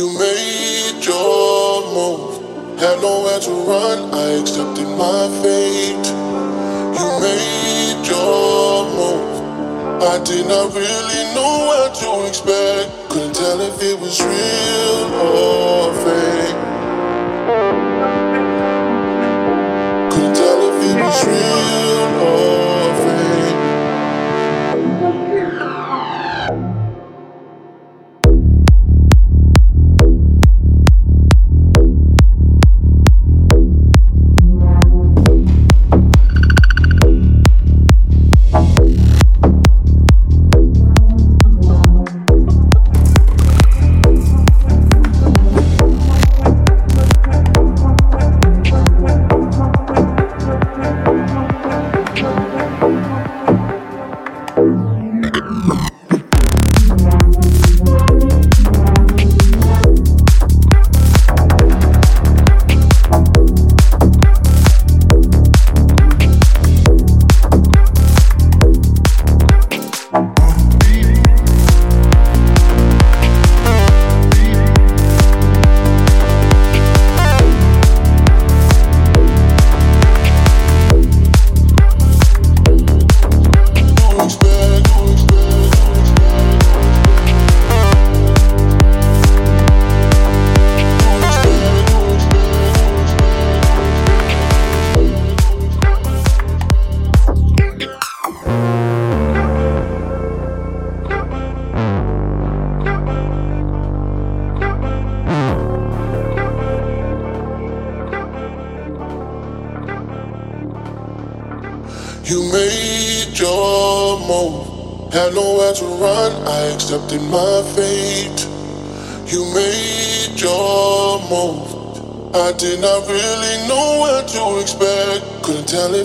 You made your move, had nowhere to run. I accepted my fate. You made your move. I did not really know what to expect. Couldn't tell if it was real or fake. Couldn't tell if it was real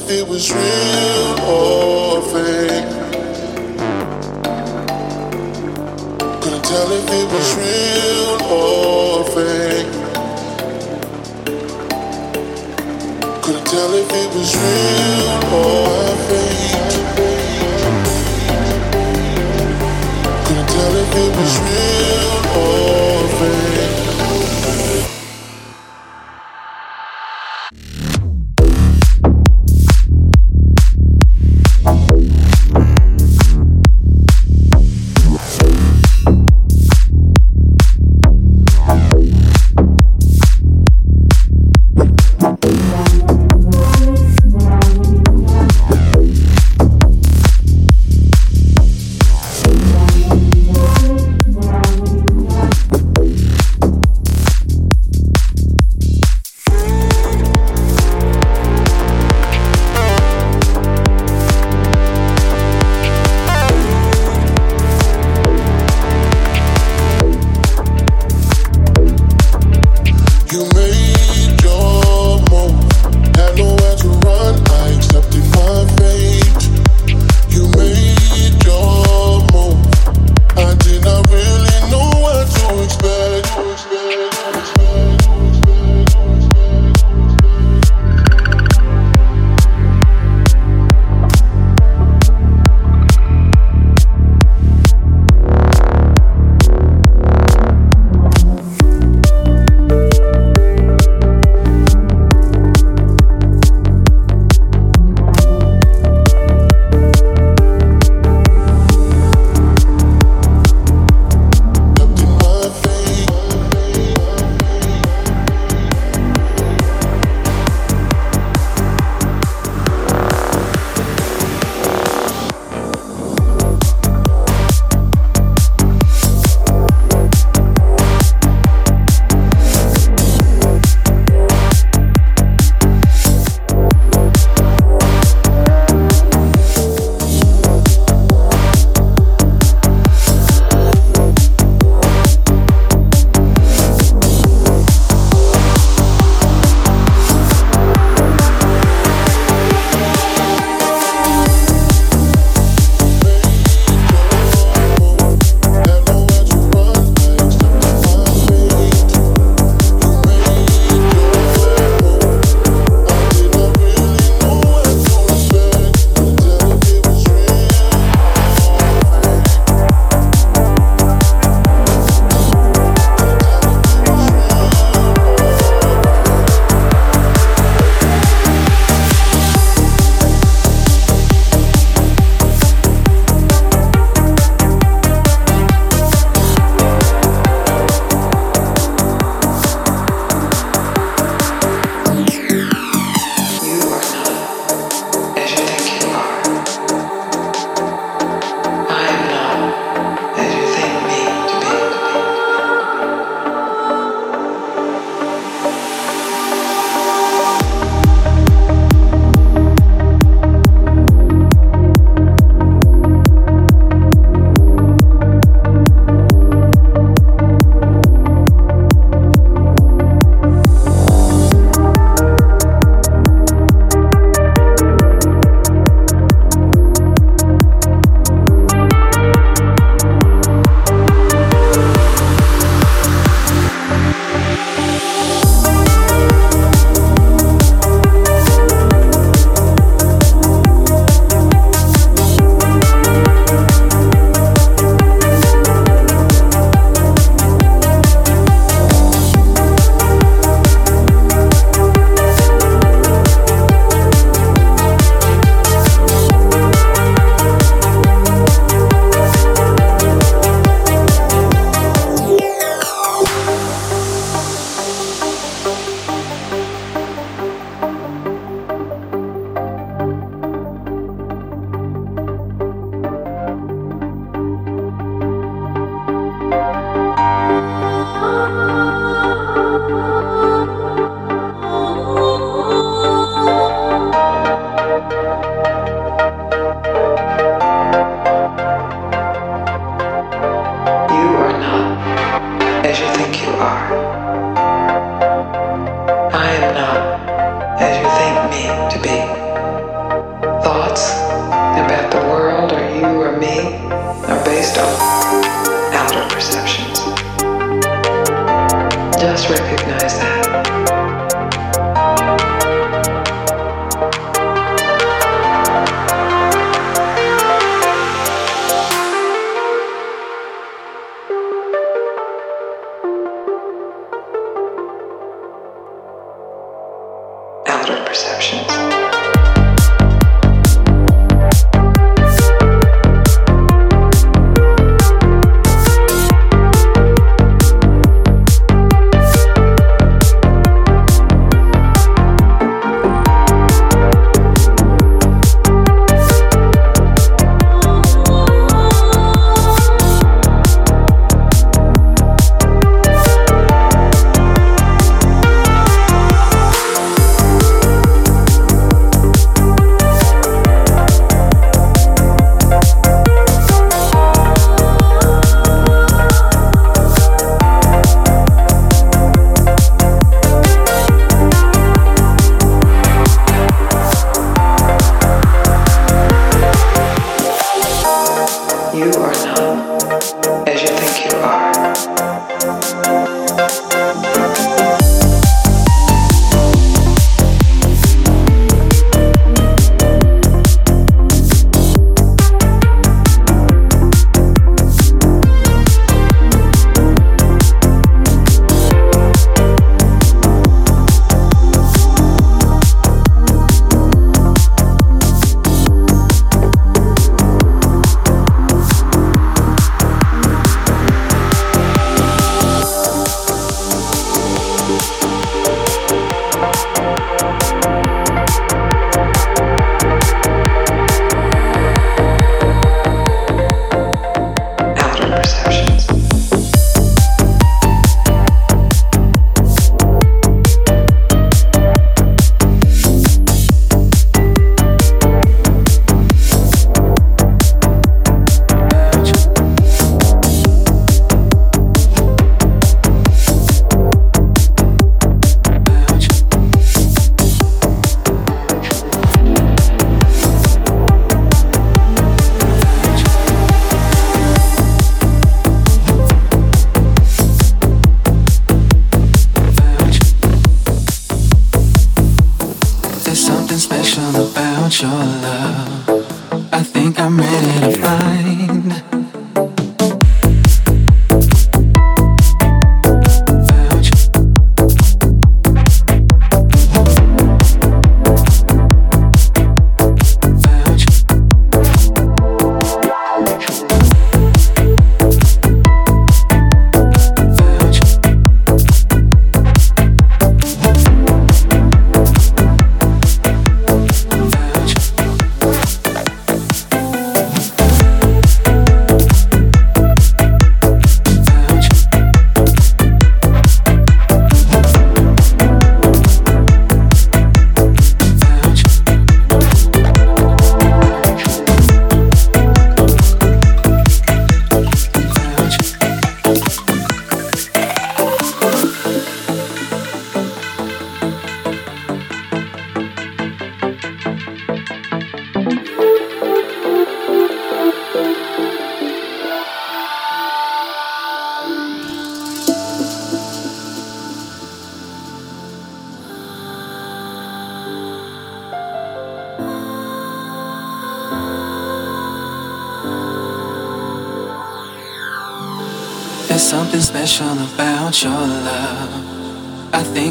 it was real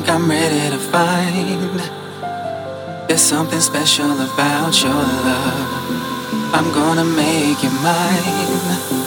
think I'm ready to find. There's something special about your love. I'm gonna make it mine.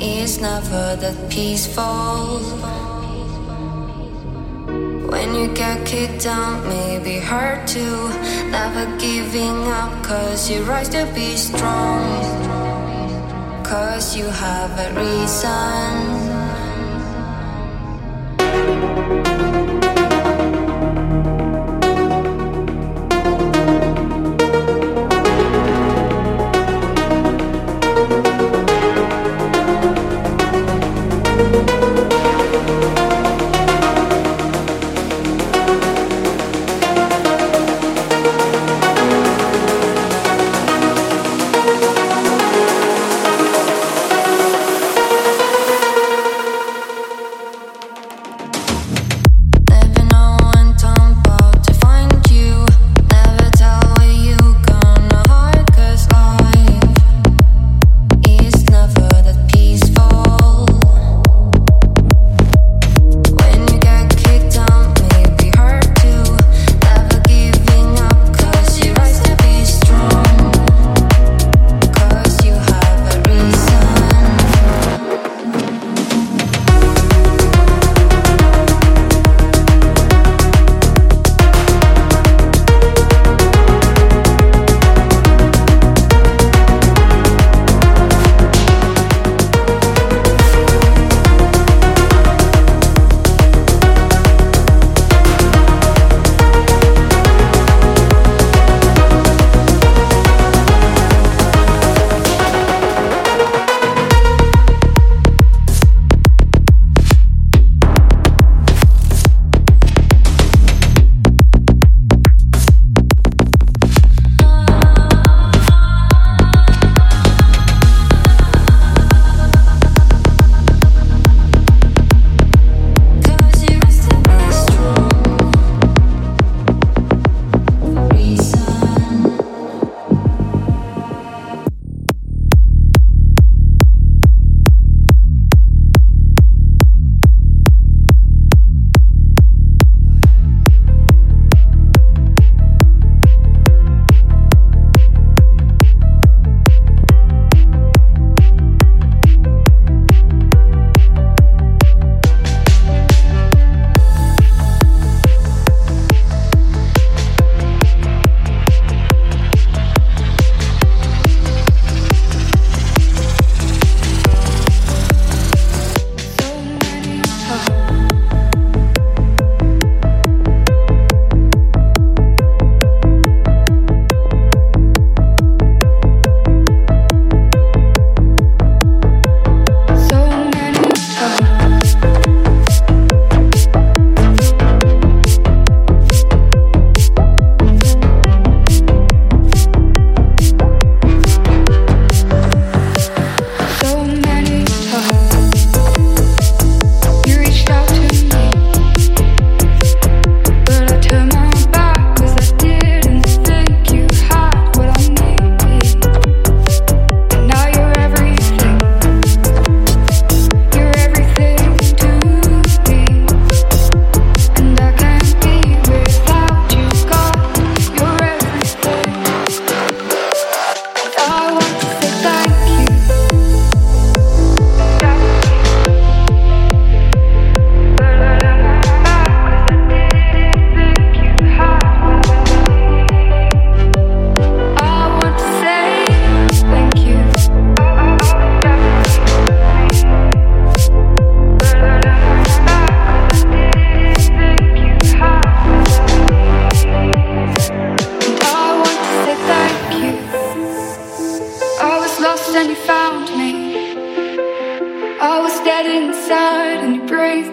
Is never that peaceful. When you get kicked down, maybe hurt too. Never giving up, cause you rise to be strong. Cause you have a reason.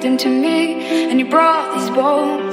victim to me, and you brought these bones.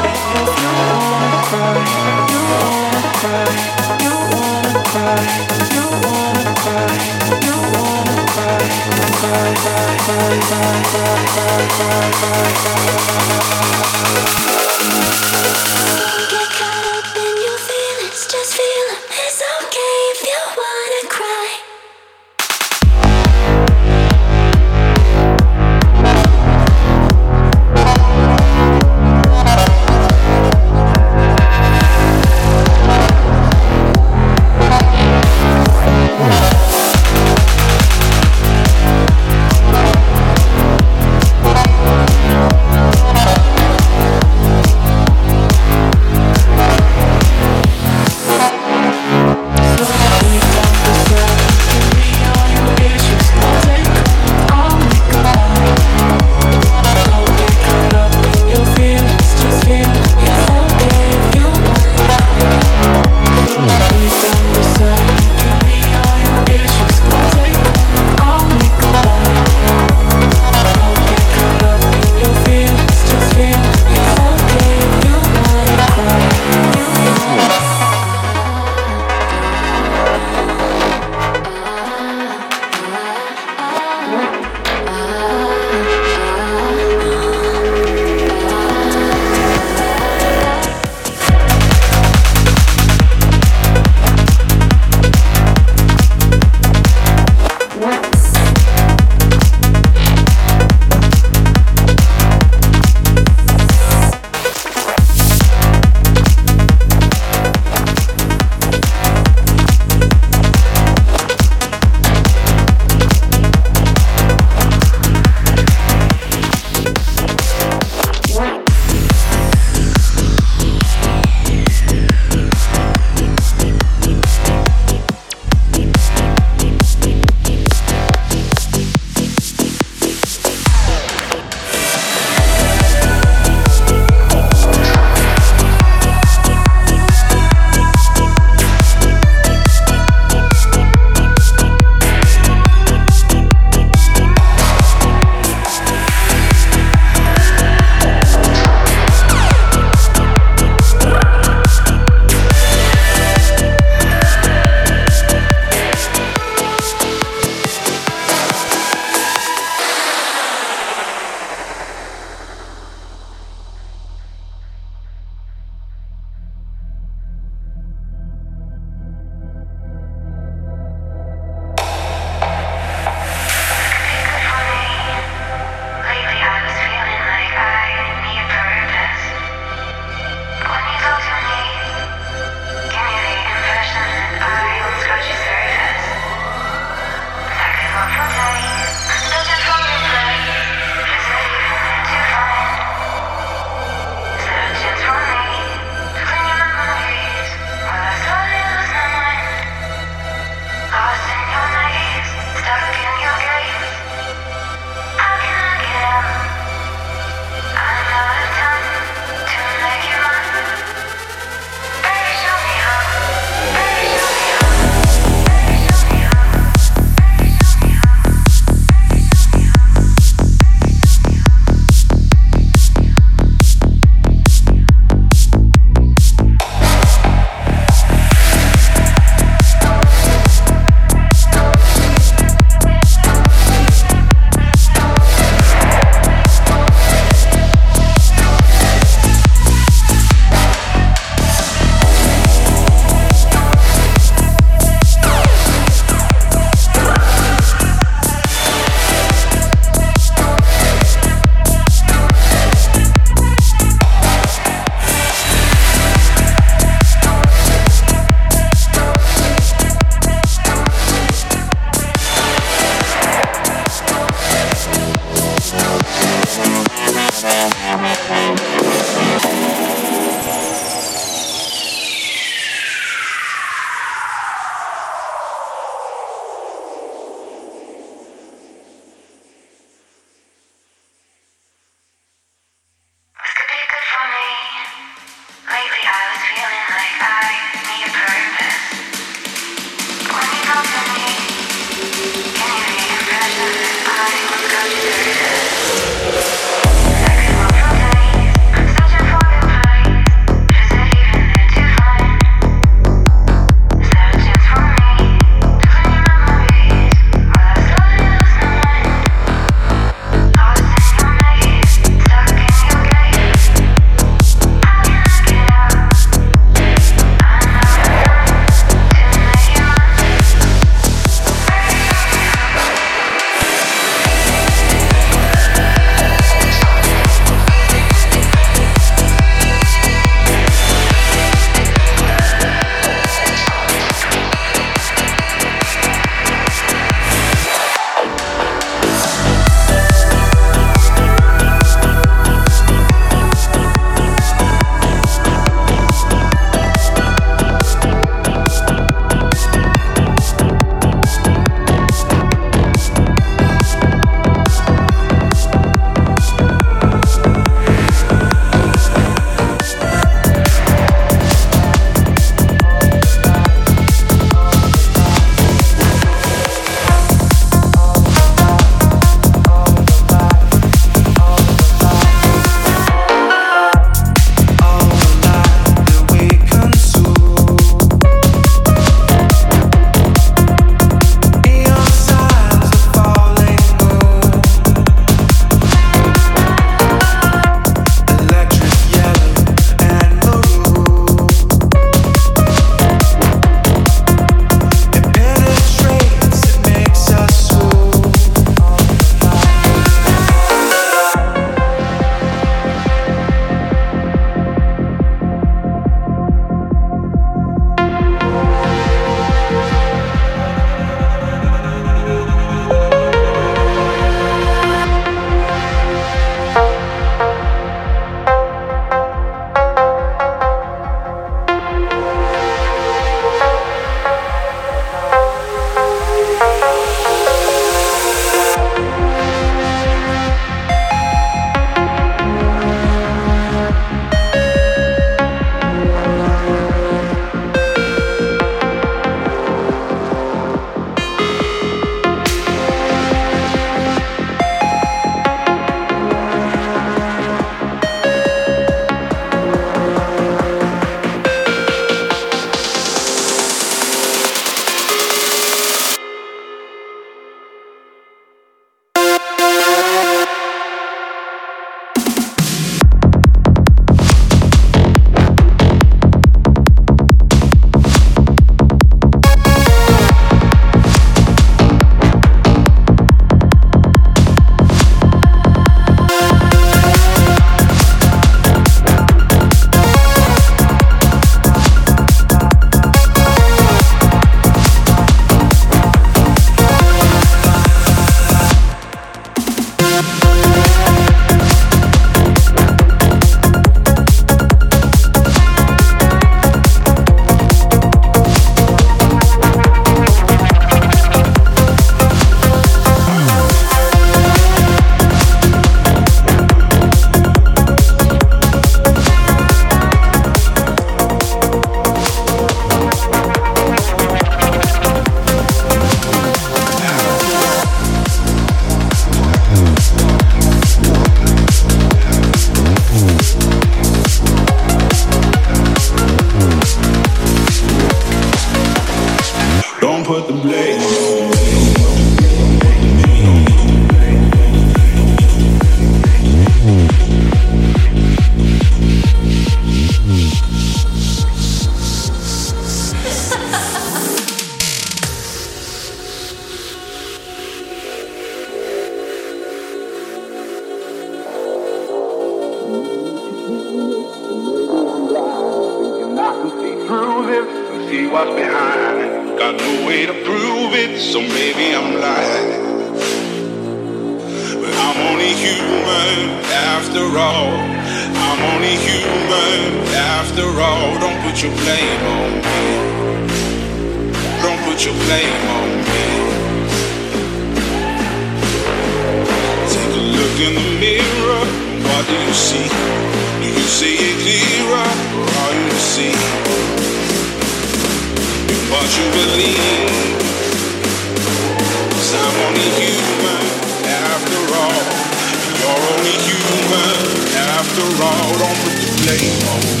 out on the flame.